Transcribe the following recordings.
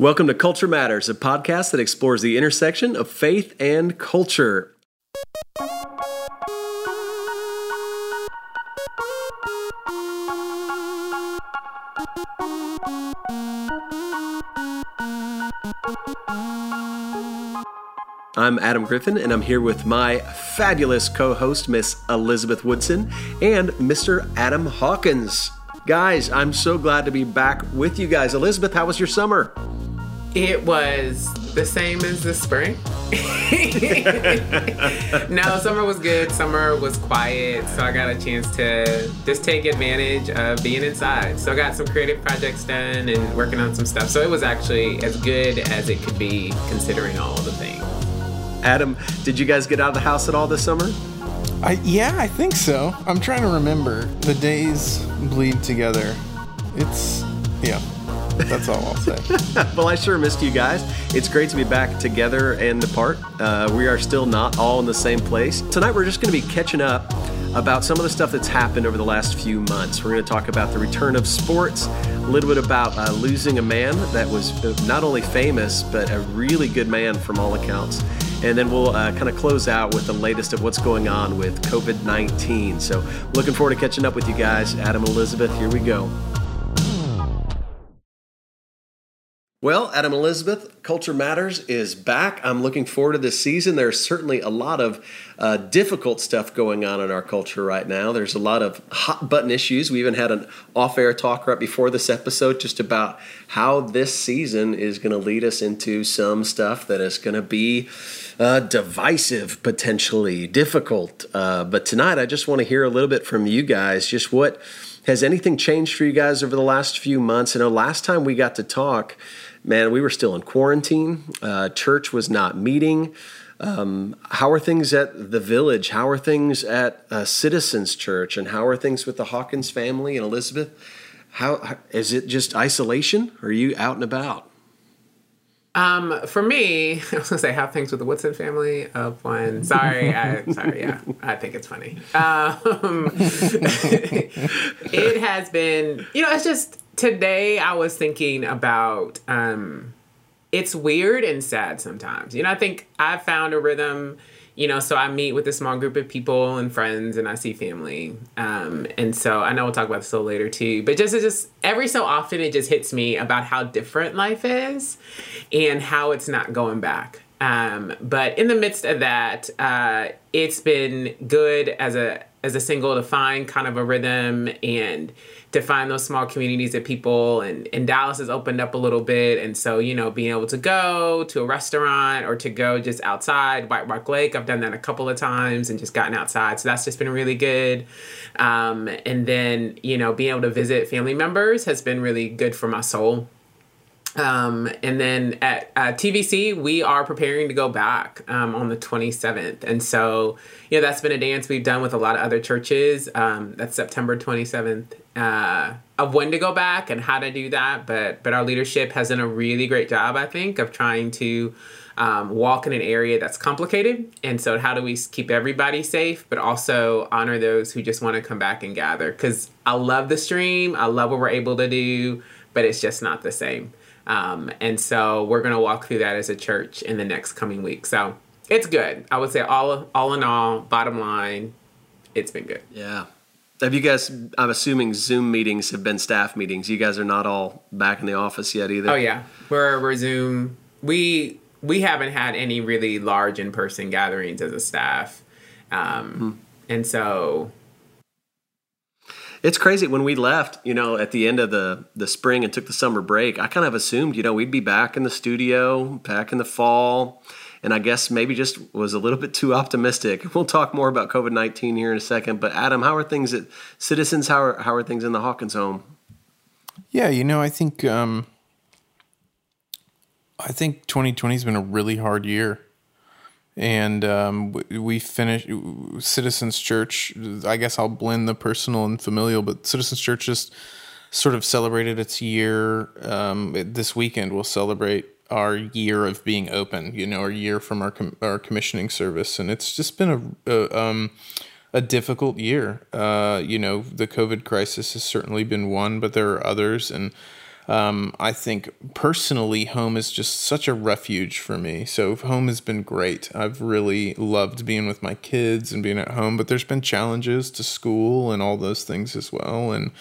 Welcome to Culture Matters, a podcast that explores the intersection of faith and culture. I'm Adam Griffin, and I'm here with my fabulous co host, Miss Elizabeth Woodson, and Mr. Adam Hawkins. Guys, I'm so glad to be back with you guys. Elizabeth, how was your summer? It was the same as the spring. no, summer was good. Summer was quiet, so I got a chance to just take advantage of being inside. So I got some creative projects done and working on some stuff. So it was actually as good as it could be considering all the things. Adam, did you guys get out of the house at all this summer? I, yeah, I think so. I'm trying to remember. The days bleed together. It's, yeah. That's all I'll say. well, I sure missed you guys. It's great to be back together and apart. Uh, we are still not all in the same place. Tonight, we're just going to be catching up about some of the stuff that's happened over the last few months. We're going to talk about the return of sports, a little bit about uh, losing a man that was not only famous, but a really good man from all accounts. And then we'll uh, kind of close out with the latest of what's going on with COVID 19. So, looking forward to catching up with you guys. Adam, Elizabeth, here we go. Well, Adam Elizabeth, Culture Matters is back. I'm looking forward to this season. There's certainly a lot of uh, difficult stuff going on in our culture right now. There's a lot of hot button issues. We even had an off air talk right before this episode just about how this season is going to lead us into some stuff that is going to be uh, divisive, potentially difficult. Uh, but tonight, I just want to hear a little bit from you guys just what has anything changed for you guys over the last few months? I know last time we got to talk, man, we were still in quarantine. Uh, church was not meeting. Um, how are things at the village? How are things at uh, Citizens Church? And how are things with the Hawkins family and Elizabeth? How, how is it just isolation? Or are you out and about? Um, for me, I was gonna say have things with the Woodson family of one. Sorry, I, sorry, yeah, I think it's funny. Um, it has been, you know, it's just today I was thinking about um, it's weird and sad sometimes. You know, I think I've found a rhythm. You know, so I meet with a small group of people and friends, and I see family. Um, and so I know we'll talk about this a little later too. But just just every so often, it just hits me about how different life is, and how it's not going back. Um, but in the midst of that, uh, it's been good as a as a single to find kind of a rhythm and to find those small communities of people and, and Dallas has opened up a little bit and so you know being able to go to a restaurant or to go just outside White Rock Lake I've done that a couple of times and just gotten outside so that's just been really good um, and then you know being able to visit family members has been really good for my soul um, and then at uh, TVC, we are preparing to go back um, on the 27th. And so, you know, that's been a dance we've done with a lot of other churches. Um, that's September 27th uh, of when to go back and how to do that. But, but our leadership has done a really great job, I think, of trying to um, walk in an area that's complicated. And so, how do we keep everybody safe, but also honor those who just want to come back and gather? Because I love the stream, I love what we're able to do, but it's just not the same. Um, and so we're going to walk through that as a church in the next coming week. So it's good. I would say all all in all, bottom line, it's been good. Yeah. Have you guys? I'm assuming Zoom meetings have been staff meetings. You guys are not all back in the office yet either. Oh yeah, we're we're Zoom. We we haven't had any really large in person gatherings as a staff, um, hmm. and so it's crazy when we left, you know, at the end of the the spring and took the summer break. I kind of assumed, you know, we'd be back in the studio back in the fall, and I guess maybe just was a little bit too optimistic. We'll talk more about COVID nineteen here in a second. But Adam, how are things at Citizens? How are how are things in the Hawkins home? Yeah, you know, I think um, I think 2020 has been a really hard year and um, we finished Citizens Church. I guess I'll blend the personal and familial, but Citizens Church just sort of celebrated its year. Um, this weekend, we'll celebrate our year of being open. You know, our year from our com- our commissioning service, and it's just been a, a um, a difficult year. Uh, you know, the COVID crisis has certainly been one, but there are others, and um, I think personally, home is just such a refuge for me. So home has been great. I've really loved being with my kids and being at home, but there's been challenges to school and all those things as well. And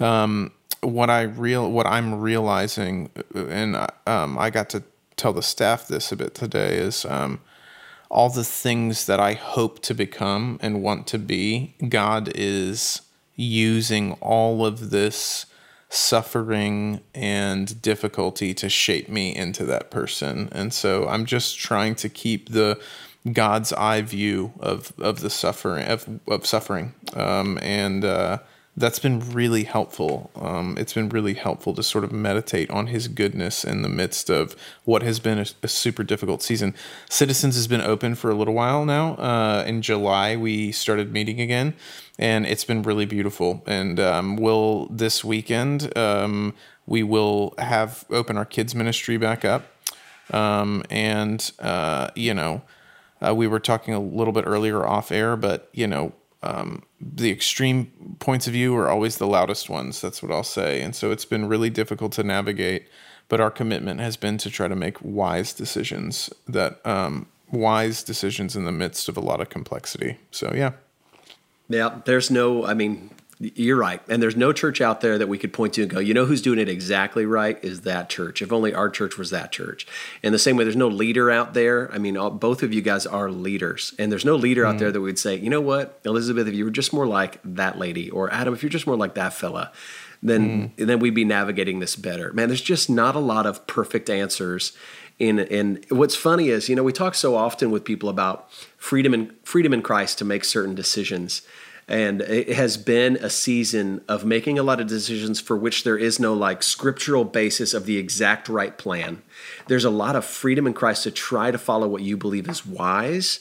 um, what I real what I'm realizing, and um, I got to tell the staff this a bit today, is um, all the things that I hope to become and want to be. God is using all of this suffering and difficulty to shape me into that person. And so I'm just trying to keep the God's eye view of of the suffering of of suffering, um, and uh, that's been really helpful. Um, it's been really helpful to sort of meditate on His goodness in the midst of what has been a, a super difficult season. Citizens has been open for a little while now. Uh, in July, we started meeting again, and it's been really beautiful. And um, will this weekend um, we will have open our kids ministry back up, um, and uh, you know. Uh, we were talking a little bit earlier off air, but you know, um, the extreme points of view are always the loudest ones. That's what I'll say. And so it's been really difficult to navigate, but our commitment has been to try to make wise decisions that um, wise decisions in the midst of a lot of complexity. So yeah. Yeah, there's no. I mean, you're right. And there's no church out there that we could point to and go, you know who's doing it exactly right is that church. If only our church was that church. And the same way, there's no leader out there. I mean, all, both of you guys are leaders. And there's no leader mm. out there that would say, you know what, Elizabeth, if you were just more like that lady, or Adam, if you're just more like that fella, then mm. then we'd be navigating this better. Man, there's just not a lot of perfect answers. In, and what's funny is, you know, we talk so often with people about freedom and freedom in Christ to make certain decisions. And it has been a season of making a lot of decisions for which there is no like scriptural basis of the exact right plan. There's a lot of freedom in Christ to try to follow what you believe is wise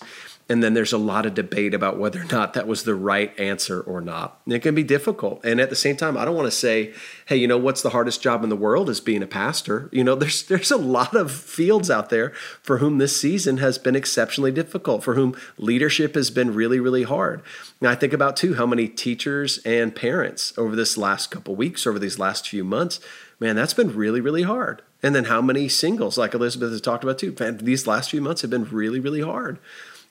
and then there's a lot of debate about whether or not that was the right answer or not. And it can be difficult. And at the same time, I don't want to say, hey, you know, what's the hardest job in the world is being a pastor. You know, there's there's a lot of fields out there for whom this season has been exceptionally difficult, for whom leadership has been really, really hard. And I think about too how many teachers and parents over this last couple weeks, over these last few months, man, that's been really, really hard. And then how many singles, like Elizabeth has talked about too, these last few months have been really, really hard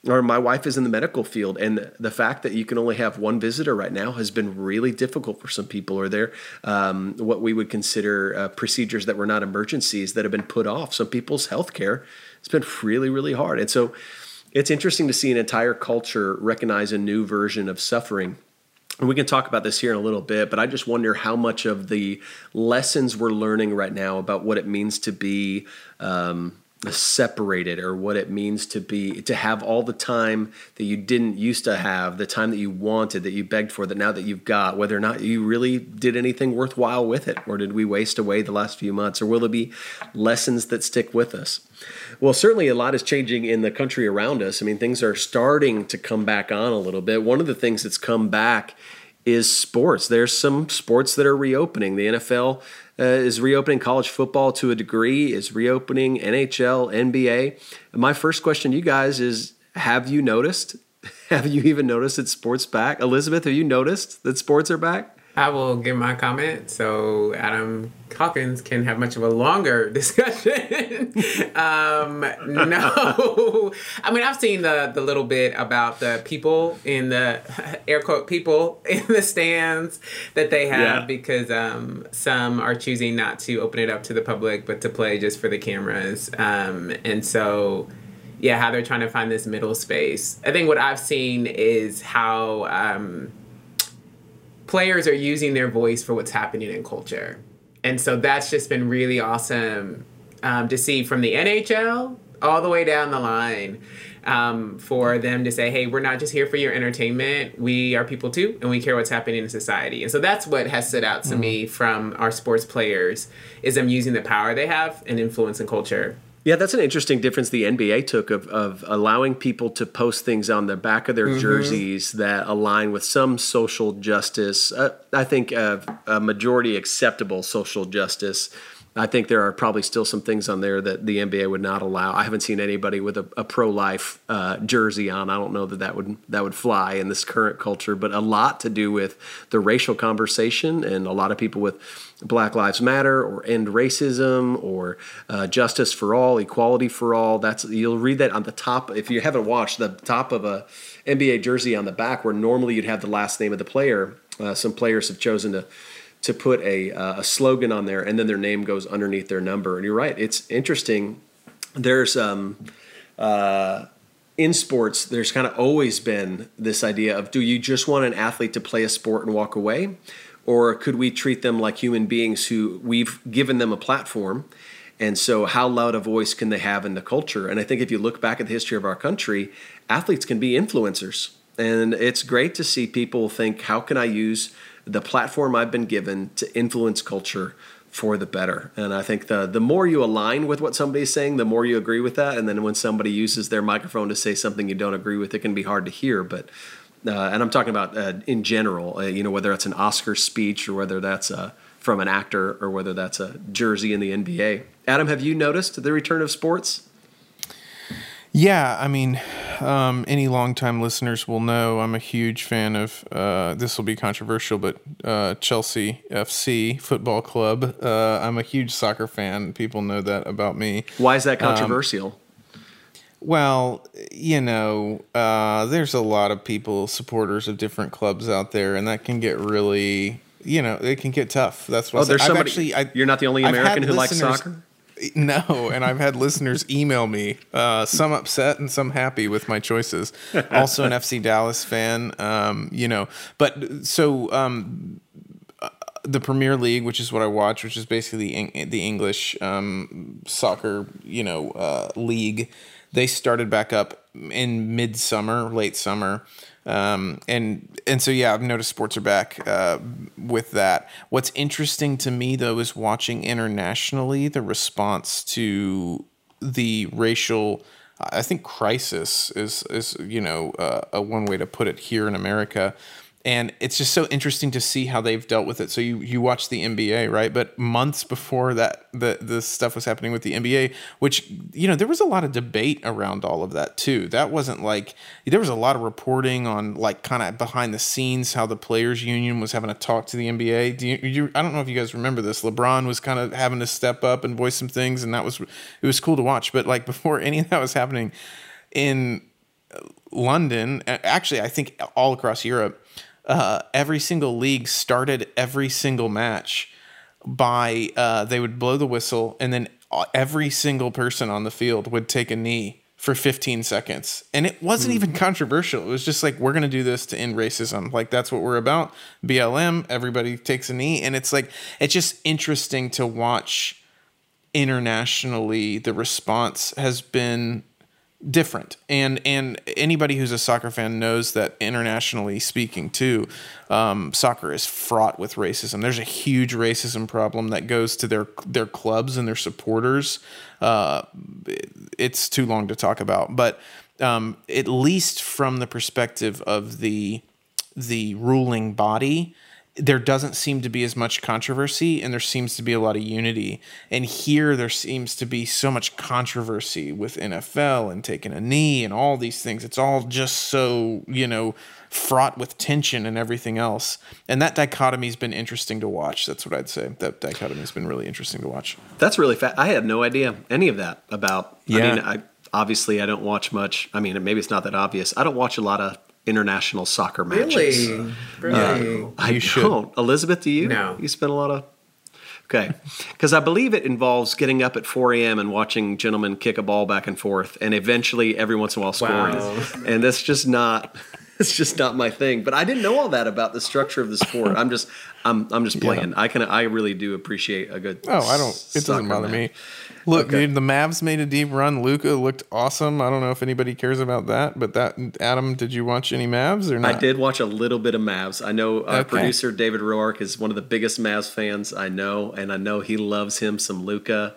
or my wife is in the medical field and the fact that you can only have one visitor right now has been really difficult for some people. Or they're um, what we would consider uh, procedures that were not emergencies that have been put off. Some people's health care it's been really really hard. And so it's interesting to see an entire culture recognize a new version of suffering. And we can talk about this here in a little bit, but I just wonder how much of the lessons we're learning right now about what it means to be um, separated or what it means to be to have all the time that you didn't used to have the time that you wanted that you begged for that now that you've got whether or not you really did anything worthwhile with it or did we waste away the last few months or will there be lessons that stick with us? Well certainly a lot is changing in the country around us. I mean things are starting to come back on a little bit. One of the things that's come back is sports. There's some sports that are reopening. The NFL uh, is reopening college football to a degree, is reopening NHL, NBA. my first question to you guys is Have you noticed? Have you even noticed that sports back? Elizabeth, have you noticed that sports are back? I will give my comment so Adam Hawkins can have much of a longer discussion. um, no, I mean I've seen the the little bit about the people in the air quote people in the stands that they have yeah. because um, some are choosing not to open it up to the public but to play just for the cameras, um, and so yeah, how they're trying to find this middle space. I think what I've seen is how um, players are using their voice for what's happening in culture. And so that's just been really awesome um, to see from the NHL all the way down the line um, for them to say, hey, we're not just here for your entertainment. We are people too, and we care what's happening in society. And so that's what has stood out to mm-hmm. me from our sports players is them using the power they have and influence in culture yeah, that's an interesting difference the NBA took of, of allowing people to post things on the back of their mm-hmm. jerseys that align with some social justice. Uh, I think uh, a majority acceptable social justice I think there are probably still some things on there that the NBA would not allow. I haven't seen anybody with a, a pro-life uh, jersey on. I don't know that that would that would fly in this current culture, but a lot to do with the racial conversation and a lot of people with Black Lives Matter or end racism or uh, justice for all, equality for all. That's you'll read that on the top if you haven't watched the top of a NBA jersey on the back, where normally you'd have the last name of the player. Uh, some players have chosen to to put a, uh, a slogan on there and then their name goes underneath their number. And you're right, it's interesting. There's um, uh, in sports, there's kind of always been this idea of do you just want an athlete to play a sport and walk away? Or could we treat them like human beings who we've given them a platform? And so, how loud a voice can they have in the culture? And I think if you look back at the history of our country, athletes can be influencers. And it's great to see people think, how can I use the platform I've been given to influence culture for the better. And I think the the more you align with what somebody's saying, the more you agree with that. And then when somebody uses their microphone to say something you don't agree with, it can be hard to hear. But uh, and I'm talking about uh, in general, uh, you know, whether that's an Oscar speech or whether that's uh, from an actor or whether that's a jersey in the NBA. Adam, have you noticed the return of sports? Yeah, I mean, um, any longtime listeners will know I'm a huge fan of. Uh, this will be controversial, but uh, Chelsea FC Football Club. Uh, I'm a huge soccer fan. People know that about me. Why is that controversial? Um, well, you know, uh, there's a lot of people supporters of different clubs out there, and that can get really, you know, it can get tough. That's what. Oh, there's somebody. Actually, I, you're not the only American who likes soccer. No, and I've had listeners email me, uh, some upset and some happy with my choices. Also, an FC Dallas fan, um, you know. But so um, uh, the Premier League, which is what I watch, which is basically the English um, soccer, you know, uh, league. They started back up in midsummer, late summer. Um, and and so yeah, I've noticed sports are back uh, with that. What's interesting to me though is watching internationally the response to the racial. I think crisis is is you know uh, a one way to put it here in America and it's just so interesting to see how they've dealt with it. So you you watch the NBA, right? But months before that, the the stuff was happening with the NBA, which you know there was a lot of debate around all of that too. That wasn't like there was a lot of reporting on like kind of behind the scenes how the players' union was having to talk to the NBA. Do you, you I don't know if you guys remember this. LeBron was kind of having to step up and voice some things, and that was it was cool to watch. But like before any of that was happening in London, actually, I think all across Europe uh, every single league started every single match by uh, they would blow the whistle and then every single person on the field would take a knee for 15 seconds. And it wasn't mm. even controversial. It was just like we're going to do this to end racism. Like that's what we're about. Blm everybody takes a knee. And it's like it's just interesting to watch internationally the response has been different. And and anybody who's a soccer fan knows that internationally speaking too um, soccer is fraught with racism. There's a huge racism problem that goes to their their clubs and their supporters. Uh, it's too long to talk about but um, at least from the perspective of the the ruling body there doesn't seem to be as much controversy and there seems to be a lot of unity. And here there seems to be so much controversy with NFL and taking a knee and all these things. It's all just so, you know, fraught with tension and everything else. And that dichotomy has been interesting to watch. That's what I'd say. That dichotomy has been really interesting to watch. That's really fast. I had no idea any of that about. Yeah. I mean, I, obviously I don't watch much. I mean, maybe it's not that obvious. I don't watch a lot of international soccer matches. Really? Really? Uh, I you don't. Elizabeth, do you? No. You spend a lot of. Okay, because I believe it involves getting up at 4 a.m. and watching gentlemen kick a ball back and forth, and eventually every once in a while scoring. Wow. And that's just not. It's just not my thing. But I didn't know all that about the structure of the sport. I'm just, I'm, I'm just playing. Yeah. I can, I really do appreciate a good. Oh, I don't. It doesn't bother match. me. Look, okay. dude, the Mavs made a deep run. Luka looked awesome. I don't know if anybody cares about that, but that Adam, did you watch any Mavs or not? I did watch a little bit of Mavs. I know our okay. producer David Roark is one of the biggest Mavs fans I know, and I know he loves him some Luka.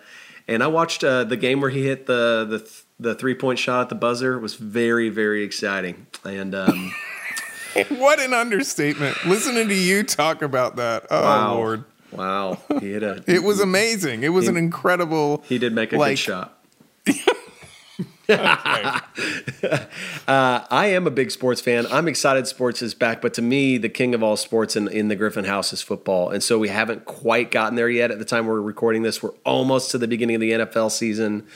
And I watched uh, the game where he hit the the the three point shot at the buzzer. It was very very exciting. And um, what an understatement! Listening to you talk about that. Oh wow. Lord. Wow, he hit a. It was amazing. It was an incredible. He did make a like, good shot. uh, I am a big sports fan. I'm excited sports is back, but to me, the king of all sports in, in the Griffin House is football. And so we haven't quite gotten there yet. At the time we're recording this, we're almost to the beginning of the NFL season,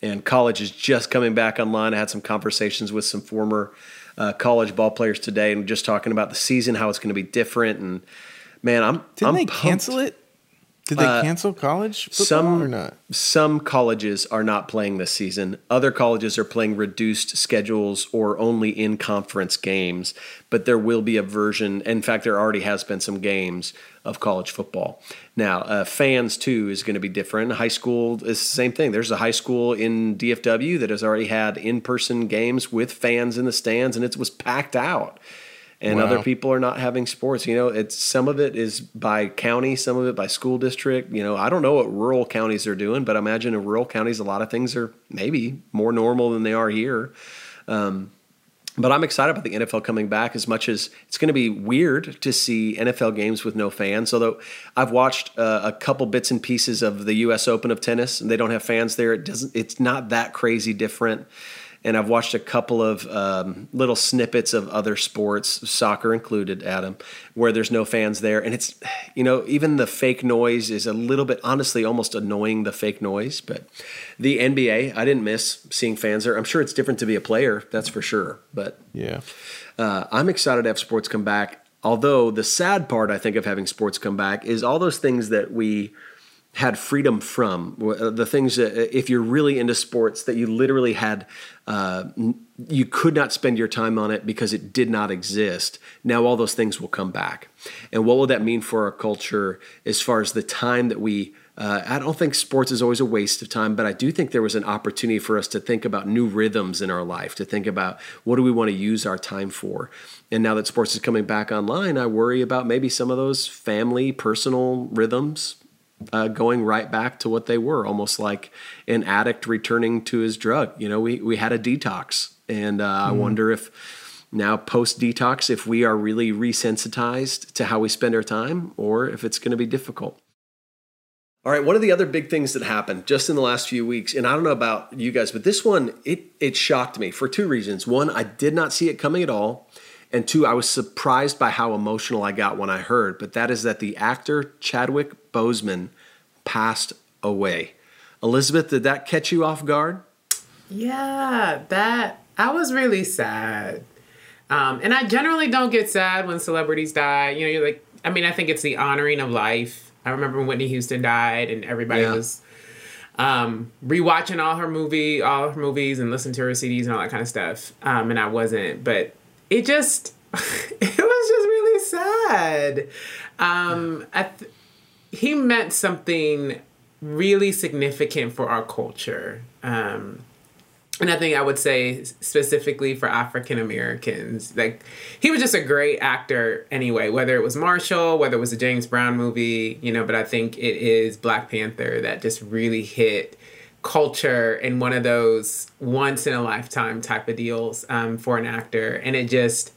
and college is just coming back online. I had some conversations with some former uh, college ball players today, and just talking about the season, how it's going to be different. And man, I'm Didn't I'm they pumped. cancel it? Did they cancel college football some or not? some colleges are not playing this season. Other colleges are playing reduced schedules or only in conference games. But there will be a version. In fact, there already has been some games of college football. Now, uh, fans too is going to be different. High school is the same thing. There's a high school in DFW that has already had in-person games with fans in the stands, and it was packed out and Wow. other people are not having sports. You know, it's some of it is by county, some of it by school district. You know, I don't know what rural counties are doing, but I imagine in rural counties, a lot of things are maybe more normal than they are here. Um, but I'm excited about the NFL coming back as much as it's going to be weird to see NFL games with no fans. Although I've watched uh, a couple bits and pieces of the U.S. Open of tennis, and they don't have fans there. It doesn't. It's not that crazy different. And I've watched a couple of um, little snippets of other sports, soccer included, Adam, where there's no fans there, and it's, you know, even the fake noise is a little bit, honestly, almost annoying. The fake noise, but the NBA, I didn't miss seeing fans there. I'm sure it's different to be a player, that's for sure, but Yeah. uh, I'm excited to have sports come back. Although the sad part, I think, of having sports come back is all those things that we had freedom from. Uh, The things that, uh, if you're really into sports, that you literally had, uh, you could not spend your time on it because it did not exist. Now all those things will come back. And what will that mean for our culture as far as the time that we uh, I don't think sports is always a waste of time, but I do think there was an opportunity for us to think about new rhythms in our life, to think about what do we want to use our time for. And now that sports is coming back online, I worry about maybe some of those family, personal rhythms uh, going right back to what they were, almost like an addict returning to his drug. You know, we, we had a detox, and uh, I wonder if now post detox, if we are really resensitized to how we spend our time, or if it's going to be difficult. All right, one of the other big things that happened just in the last few weeks, and I don't know about you guys, but this one it it shocked me for two reasons. One, I did not see it coming at all, and two, I was surprised by how emotional I got when I heard. But that is that the actor Chadwick Boseman passed away. Elizabeth, did that catch you off guard? Yeah, that I was really sad. Um, and I generally don't get sad when celebrities die. You know, you're like, I mean, I think it's the honoring of life. I remember when Whitney Houston died, and everybody Yeah. was um, rewatching all her movie, all her movies, and listening to her CDs and all that kind of stuff. Um, and I wasn't, but it just, it was just really sad. Um, I th- he meant something really significant for our culture. Um, and I think I would say specifically for African Americans, like he was just a great actor anyway, whether it was Marshall, whether it was a James Brown movie, you know, but I think it is Black Panther that just really hit culture in one of those once in a lifetime type of deals um, for an actor. And it just,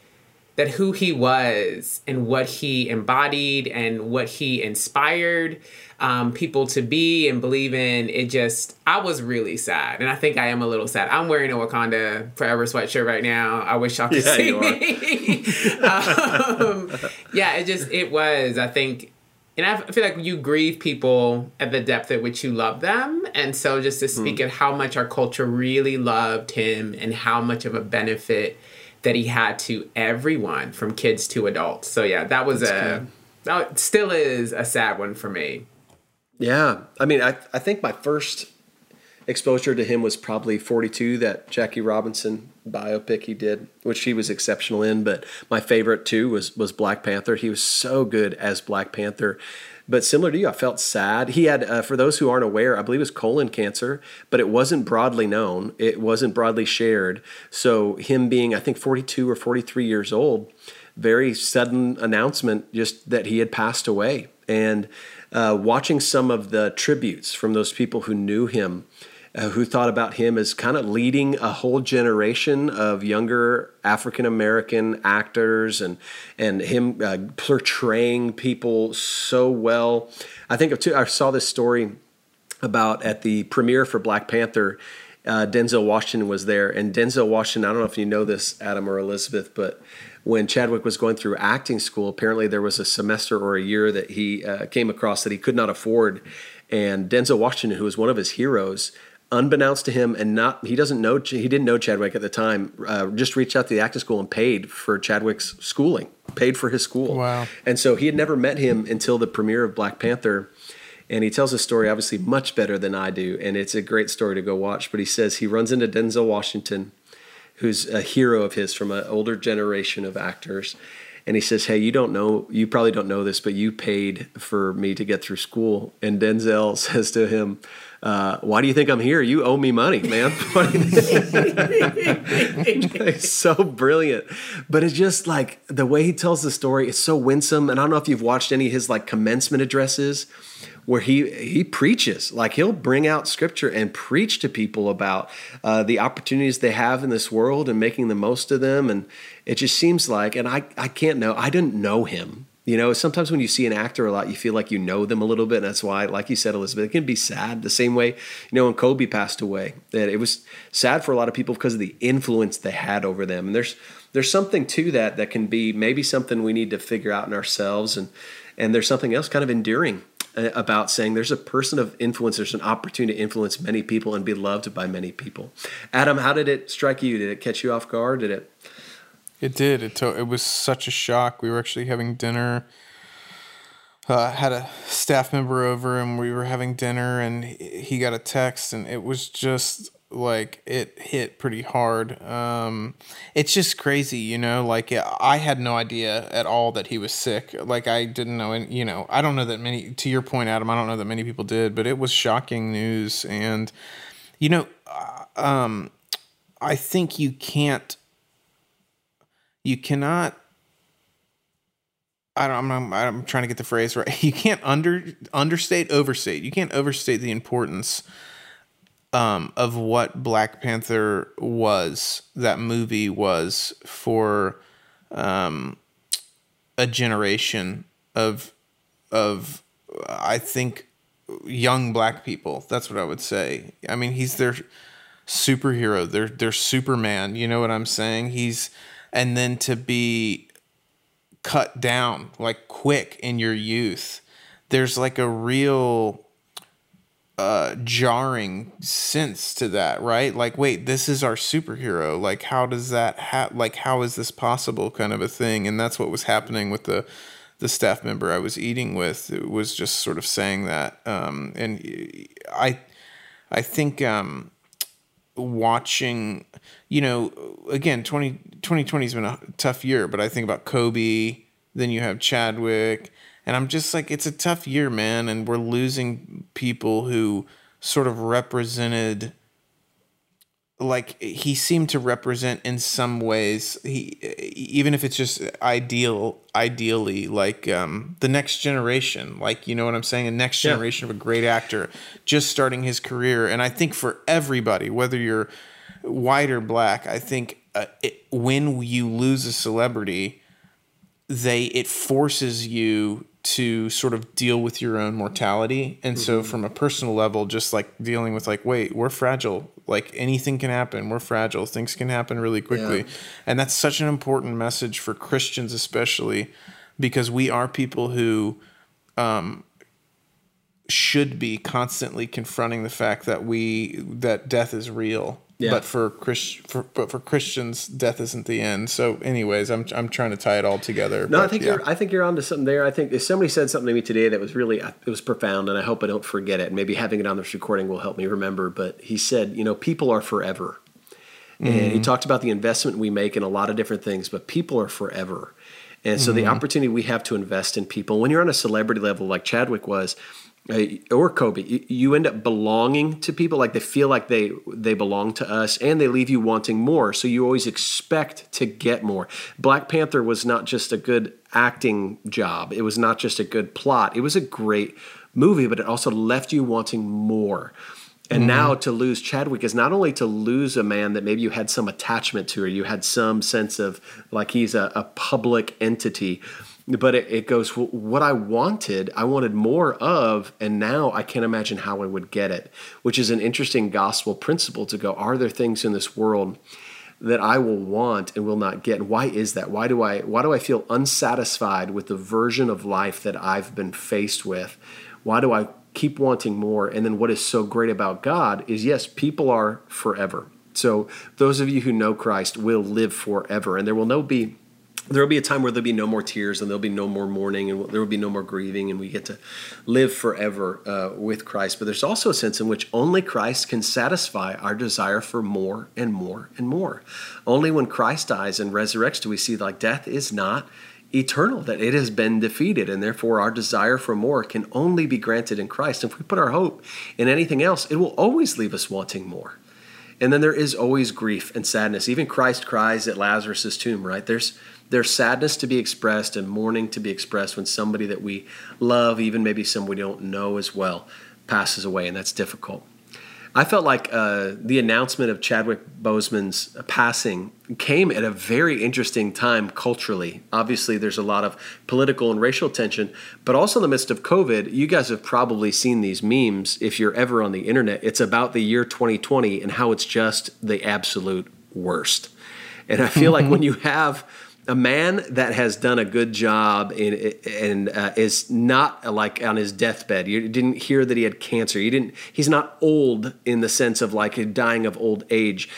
that who he was and what he embodied and what he inspired um, people to be and believe in, it just, I was really sad. And I think I am a little sad. I'm wearing a Wakanda Forever sweatshirt right now. I wish y'all could Yeah, see me. um, yeah, it just, it was, I think, and I feel like you grieve people at the depth at which you love them. And so just to hmm. speak at how much our culture really loved him and how much of a benefit that he had to everyone from kids to adults. So yeah, that was a that still is a sad one for me. Yeah, I mean, I I think my first exposure to him was probably 42, that Jackie Robinson biopic he did, which he was exceptional in. But my favorite too was was Black Panther. He was so good as Black Panther. But similar to you, I felt sad. He had, uh, for those who aren't aware, I believe it was colon cancer, but it wasn't broadly known. It wasn't broadly shared. So him being, I think, 42 or 43 years old, very sudden announcement just that he had passed away. And uh, watching some of the tributes from those people who knew him, uh, who thought about him as kind of leading a whole generation of younger African American actors and and him uh, portraying people so well. I think I saw this story about at the premiere for Black Panther. Uh, Denzel Washington was there, and Denzel Washington. I don't know if you know this, Adam or Elizabeth, but when Chadwick was going through acting school, apparently there was a semester or a year that he uh, came across that he could not afford, and Denzel Washington, who was one of his heroes, unbeknownst to him and not he doesn't know he didn't know Chadwick at the time uh, just reached out to the acting school and paid for Chadwick's schooling paid for his school wow and so he had never met him until the premiere of Black Panther and he tells a story obviously much better than I do and it's a great story to go watch but he says he runs into Denzel Washington who's a hero of his from an older generation of actors and he says, "Hey, you don't know, you probably don't know this, but you paid for me to get through school." And Denzel says to him, uh, "Why do you think I'm here? You owe me money, man." it's so brilliant, but it's just like the way he tells the story. It's so winsome, and I don't know if you've watched any of his like commencement addresses where he he preaches like he'll bring out scripture and preach to people about uh, the opportunities they have in this world and making the most of them and it just seems like and i i can't know i didn't know him you know sometimes when you see an actor a lot you feel like you know them a little bit and that's why like you said elizabeth it can be sad the same way you know when kobe passed away that it was sad for a lot of people because of the influence they had over them and there's there's something to that that can be maybe something we need to figure out in ourselves and and there's something else kind of endearing uh, about saying there's a person of influence, there's an opportunity to influence many people and be loved by many people. Adam, how did it strike you? Did it catch you off guard? Did it? It did. It to- it was such a shock. We were actually having dinner. Uh, had a staff member over and we were having dinner and he got a text and it was just like it hit pretty hard. Um, it's just crazy, you know. Like I had no idea at all that he was sick. Like I didn't know, and you know, I don't know that many. To your point, Adam, I don't know that many people did, but it was shocking news. And you know, uh, um, I think you can't, you cannot. I don't, I'm, I'm trying to get the phrase right. You can't under understate, overstate. You can't overstate the importance um, of what Black Panther was, that movie was for um, a generation of of I think young black people. That's what I would say. I mean, he's their superhero. They're they're Superman. You know what I'm saying? He's and then to be cut down like quick in your youth. There's like a real uh, jarring sense to that, right? Like, wait, this is our superhero. Like, how does that ha- like how is this possible? Kind of a thing, and that's what was happening with the the staff member I was eating with. It was just sort of saying that, um, and I I think um, watching, you know, again, 20, 2020 has been a tough year, but I think about Kobe. Then you have Chadwick and I'm just like, it's a tough year, man. And we're losing people who sort of represented, like, he seemed to represent in some ways, he, even if it's just ideal, ideally, like um, the next generation, like, you know what I'm saying? A next generation yeah. of a great actor just starting his career. And I think for everybody, whether you're white or black, I think uh, it, when you lose a celebrity, they it forces you to sort of deal with your own mortality. And mm-hmm. so from a personal level, just like dealing with like, wait, we're fragile. Like anything can happen. We're fragile. Things can happen really quickly. Yeah. And that's such an important message for Christians, especially because we are people who um, should be constantly confronting the fact that we that death is real yeah. But for Chris, for, but for Christians, death isn't the end. So, anyways, I'm I'm trying to tie it all together. No, I think yeah. you're I think you're onto something there. I think if somebody said something to me today that was really it was profound, and I hope I don't forget it. Maybe having it on this recording will help me remember. But he said, you know, people are forever, and mm-hmm. he talked about the investment we make in a lot of different things, but people are forever. And so mm-hmm. the opportunity we have to invest in people when you're on a celebrity level like Chadwick was, Uh, or Kobe, you end up belonging to people like they feel like they they belong to us and they leave you wanting more so you always expect to get more. Black Panther was not just a good acting job. It was not just a good plot. It was a great movie but it also left you wanting more. And mm-hmm. now to lose Chadwick is not only to lose a man that maybe you had some attachment to or you had some sense of like he's a, a public entity, but it, it goes, well, what I wanted, I wanted more of, and now I can't imagine how I would get it, which is an interesting gospel principle to go, are there things in this world? that I will want and will not get. And why is that? Why do I why do I feel unsatisfied with the version of life that I've been faced with? Why do I keep wanting more? And then what is so great about God is yes, people are forever. So those of you who know Christ will live forever and there will no be there will be a time where there'll be no more tears and there'll be no more mourning and there will be no more grieving and we get to live forever uh, with christ. But there's also a sense in which only christ can satisfy our desire for more and more and more. Only when christ dies and resurrects do we see like death is not eternal that it has been defeated and therefore our desire for more can only be granted in christ. If we put our hope in anything else it will always leave us wanting more and then there is always grief and sadness even christ cries at lazarus' tomb right there's there's sadness to be expressed and mourning to be expressed when somebody that we love, even maybe someone we don't know as well, passes away, and that's difficult. I felt like uh, the announcement of Chadwick Boseman's passing came at a very interesting time culturally. Obviously, there's a lot of political and racial tension, but also in the midst of COVID, you guys have probably seen these memes if you're ever on the internet. It's about the year 2020 and how it's just the absolute worst. And I feel like when you have a man that has done a good job and, and uh, is not like on his deathbed. You didn't hear that he had cancer. You didn't. He's not old in the sense of like dying of old age.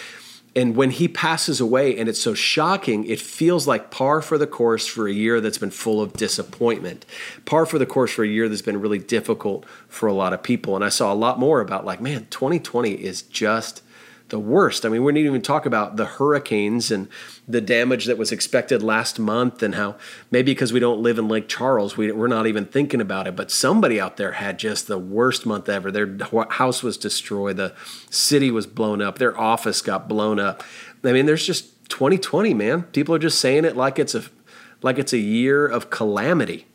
And when he passes away, and it's so shocking, it feels like par for the course for a year that's been full of disappointment. Par for the course for a year that's been really difficult for a lot of people. And I saw a lot more about like, man, 2020 is just the worst. I mean, we didn't even talk about the hurricanes and the damage that was expected last month, and how maybe because we don't live in Lake Charles, we, we're not even thinking about it. But somebody out there had just the worst month ever. Their house was destroyed, the city was blown up, their office got blown up. I mean, there's just 2020, man. People are just saying it like it's a like it's a year of calamity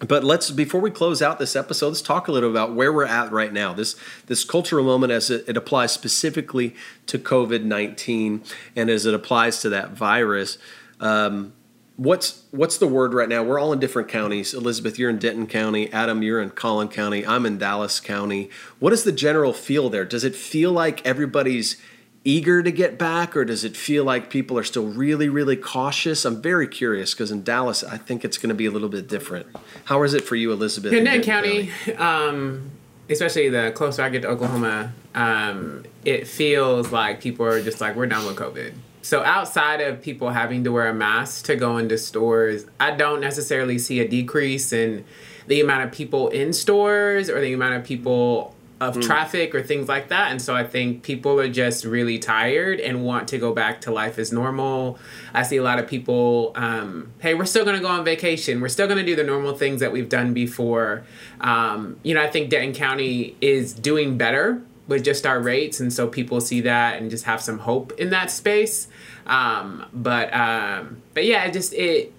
but let's before we close out this episode let's talk a little about where we're at right now. This this cultural moment as it, it applies specifically to covid-19 and as it applies to that virus. Um, what's what's the word right now? We're all in different counties. Elizabeth you're in denton county. Adam you're in collin county. I'm in dallas county. What is the general feel there? Does it feel like everybody's eager to get back, or does it feel like people are still really, really cautious? I'm very curious because in Dallas, I think it's going to be a little bit different. How is it for you, Elizabeth? In County? Um, especially the closer I get to Oklahoma, um, it feels like people are just like, we're done with COVID. So outside of people having to wear a mask to go into stores, I don't necessarily see a decrease in the amount of people in stores or the amount of people of mm. traffic or things like that. And so I think people are just really tired and want to go back to life as normal. I see a lot of people, um, hey, we're still going to go on vacation. We're still going to do the normal things that we've done before. Um, you know, I think Denton County is doing better with just our rates. And so people see that and just have some hope in that space. Um, but, um, but yeah, it just, it,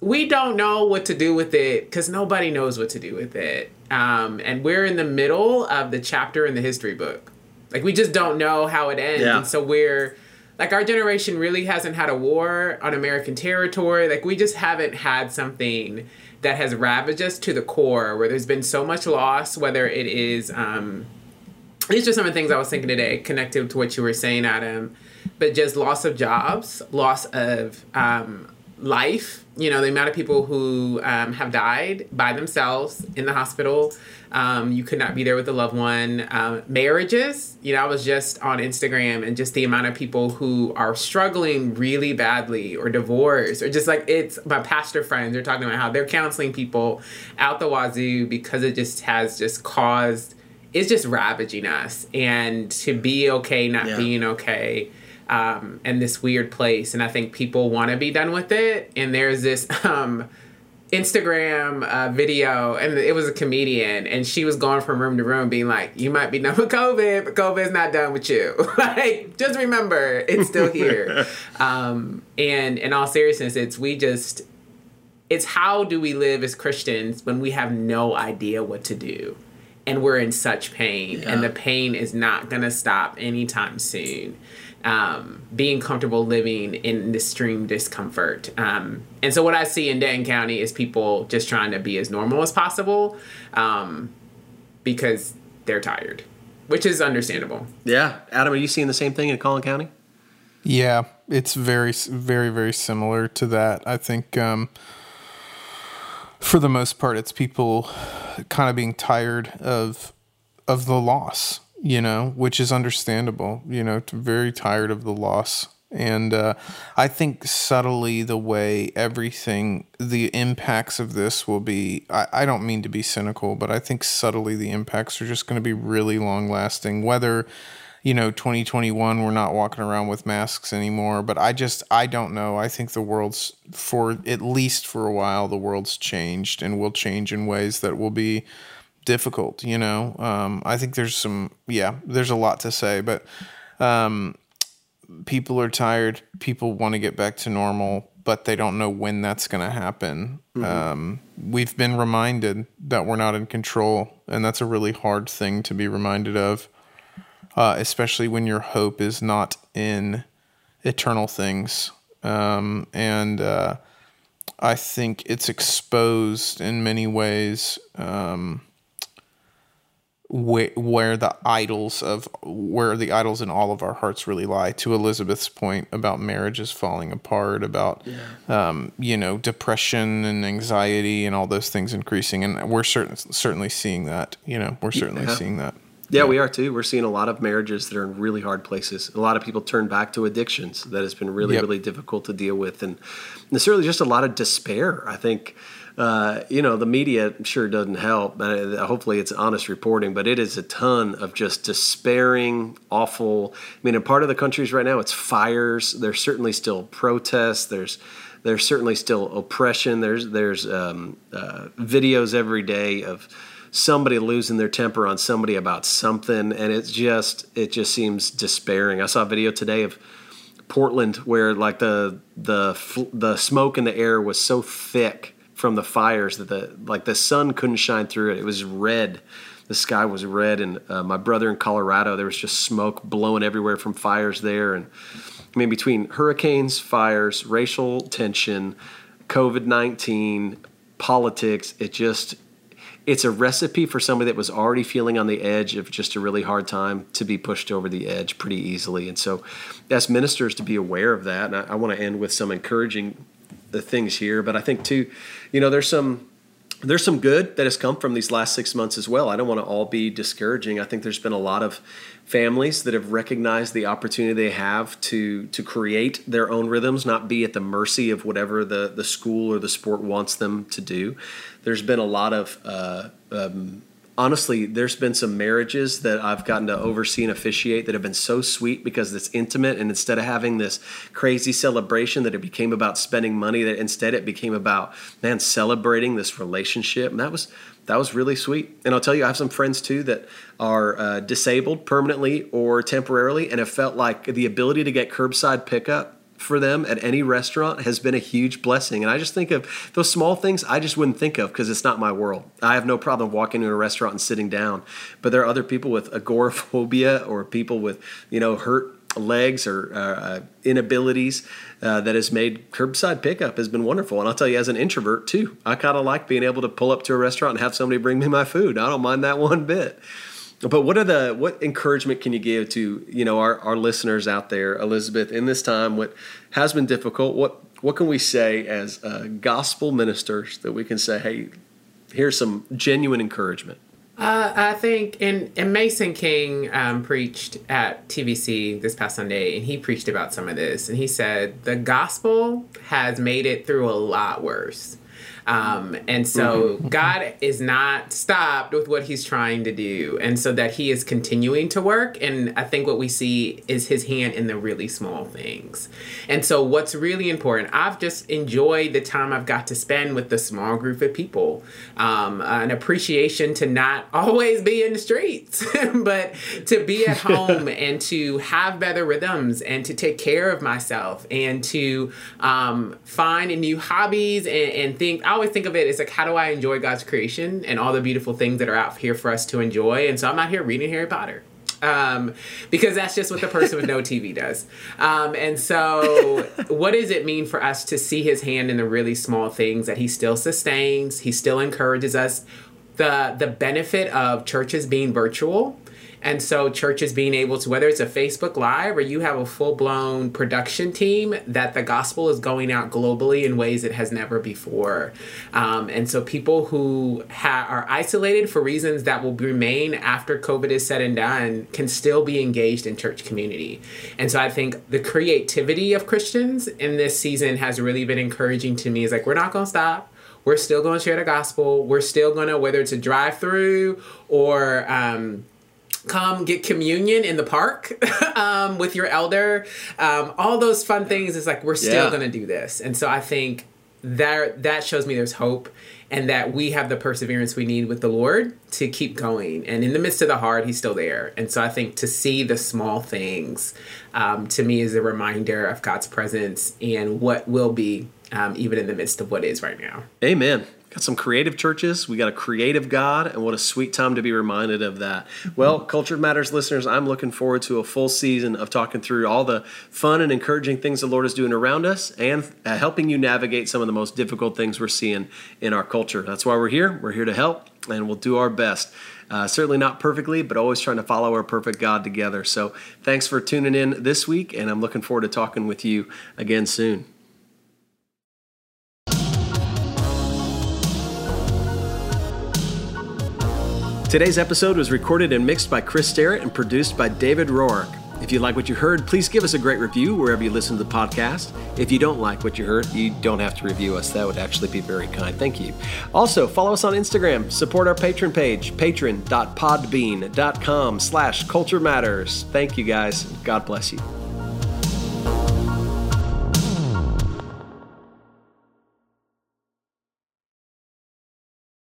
we don't know what to do with it because nobody knows what to do with it. Um, and we're in the middle of the chapter in the history book. Like we just don't know how it ends. Yeah. And so we're like our generation really hasn't had a war on American territory. Like we just haven't had something that has ravaged us to the core where there's been so much loss, whether it is um these are some of the things I was thinking today, connected to what you were saying, Adam. But just loss of jobs, loss of um, life. You know, the amount of people who um, have died by themselves in the hospital. Um, you could not be there with a loved one. Um, marriages. You know, I was just on Instagram and just the amount of people who are struggling really badly or divorce or just like it's my pastor friends. They're talking about how they're counseling people out the wazoo because it just has just caused. It's just ravaging us. And to be okay, not yeah. being okay um, and this weird place. And I think people want to be done with it. And there's this um, Instagram uh, video, and it was a comedian, and she was going from room to room, being like, "You might be done with COVID, but COVID's not done with you. like, just remember, it's still here." um, and in all seriousness, it's we just. It's how do we live as Christians when we have no idea what to do? and we're in such pain, yeah. and the pain is not going to stop anytime soon. Um, being comfortable living in extreme discomfort. Um, and so, what I see in Denton County is people just trying to be as normal as possible um, because they're tired, which is understandable. Yeah. Adam, are you seeing the same thing in Collin County? Yeah, it's very, very, very similar to that. I think um, for the most part, it's people kind of being tired of of the loss you know, which is understandable, you know, very tired of the loss. And uh, I think subtly the way everything, the impacts of this will be, I, I don't mean to be cynical, but I think subtly the impacts are just going to be really long lasting. Whether, you know, 2021, we're not walking around with masks anymore, but I just, I don't know. I think the world's, for at least for a while, the world's changed and will change in ways that will be difficult. You know, um, I think there's some, yeah, there's a lot to say, but um, people are tired. People want to get back to normal, but they don't know when that's going to happen. Mm-hmm. Um, we've been reminded that we're not in control, and that's a really hard thing to be reminded of, uh, especially when your hope is not in eternal things. Um, and uh, I think it's exposed in many ways. Um, where, where the idols of where the idols in all of our hearts really lie to elizabeth's point about marriages falling apart about yeah. um, you know depression and anxiety and all those things increasing and we're certain, certainly seeing that you know we're certainly yeah. seeing that yeah, yeah, we are too. We're seeing a lot of marriages that are in really hard places. A lot of people turn back to addictions that has been really, yep. really difficult to deal with, and necessarily just a lot of despair. I think uh, you know, the media sure doesn't help. Uh, hopefully, it's honest reporting, but it is a ton of just despairing, awful. I mean, in part of the countries right now, it's fires. There's certainly still protests. There's there's certainly still oppression. There's there's um, uh, videos every day of somebody losing their temper on somebody about something, and it's just it just seems despairing. I saw a video today of Portland where like the the the smoke in the air was so thick from the fires that the like the sun couldn't shine through it. It was red. The sky was red, and uh, my brother in Colorado, there was just smoke blowing everywhere from fires there. And I mean, between hurricanes, fires, racial tension, COVID nineteen, politics, it just it's a recipe for somebody that was already feeling on the edge of just a really hard time to be pushed over the edge pretty easily. And so, as ministers, to be aware of that, and I, I want to end with some encouraging the things here. But I think too, you know, there's some there's some good that has come from these last six months as well. I don't want to all be discouraging. I think there's been a lot of families that have recognized the opportunity they have to to create their own rhythms, not be at the mercy of whatever the the school or the sport wants them to do. There's been a lot of uh, um, honestly, there's been some marriages that I've gotten to oversee and officiate that have been so sweet because it's intimate. And instead of having this crazy celebration, that it became about spending money, that instead it became about, man, celebrating this relationship. And that was. That was really sweet. And I'll tell you, I have some friends too that are uh, disabled permanently or temporarily and have felt like the ability to get curbside pickup for them at any restaurant has been a huge blessing. And I just think of those small things I just wouldn't think of because it's not my world. I have no problem walking into a restaurant and sitting down. But there are other people with agoraphobia or people with, you know, hurt legs or uh, uh, inabilities uh, that has made curbside pickup has been wonderful. And I'll tell you, as an introvert too, I kind of like being able to pull up to a restaurant and have somebody bring me my food. I don't mind that one bit. But what are the what encouragement can you give to you know our, our listeners out there, Elizabeth, in this time? What has been difficult? What what can we say as uh, gospel ministers that we can say, hey, here's some genuine encouragement? Uh, I think, and, and Mason King um, preached at TVC this past Sunday, and he preached about some of this. And he said, The gospel has made it through a lot worse. Um, and so mm-hmm. God is not stopped with what he's trying to do. And so that he is continuing to work. And I think what we see is his hand in the really small things. And so what's really important, I've just enjoyed the time I've got to spend with the small group of people. Um, an appreciation to not always be in the streets, but to be at home and to have better rhythms and to take care of myself and to um, find new hobbies and, and think, always think of it as like, how do I enjoy God's creation and all the beautiful things that are out here for us to enjoy? And so I'm out here reading Harry Potter. Um, because that's just what the person with no TV does. Um, and so, what does it mean for us to see his hand in the really small things that he still sustains? He still encourages us. The the benefit of churches being virtual and so churches being able to, whether it's a Facebook Live or you have a full blown production team, that the gospel is going out globally in ways it has never before. Um, and so people who ha- are isolated for reasons that will remain after COVID is said and done can still be engaged in church community. And so I think the creativity of Christians in this season has really been encouraging to me. Is like, we're not going to stop we're still going to share the gospel. We're still going to, whether it's a drive through or um, come get communion in the park um, with your elder. Um, all those fun things is like we're still yeah. going to do this, and so I think that that shows me there's hope and that we have the perseverance we need with the Lord to keep going. And in the midst of the hard, He's still there. And so I think to see the small things um, to me is a reminder of God's presence and what will be um, even in the midst of what is right now. Amen. Got some creative churches. We got a creative God, and what a sweet time to be reminded of that. Well, Culture Matters listeners, I'm looking forward to a full season of talking through all the fun and encouraging things the Lord is doing around us and uh, helping you navigate some of the most difficult things we're seeing in our culture. That's why we're here. We're here to help, and we'll do our best. Uh, certainly not perfectly, but always trying to follow our perfect God together. So thanks for tuning in this week, and I'm looking forward to talking with you again soon. Today's episode was recorded and mixed by Chris Sterrett and produced by David Rourke. If you like what you heard, please give us a great review wherever you listen to the podcast. If you don't like what you heard, you don't have to review us. That would actually be very kind. Thank you. Also, follow us on Instagram. Support our patron page, patron.podbean.com slash culture matters. Thank you guys. God bless you.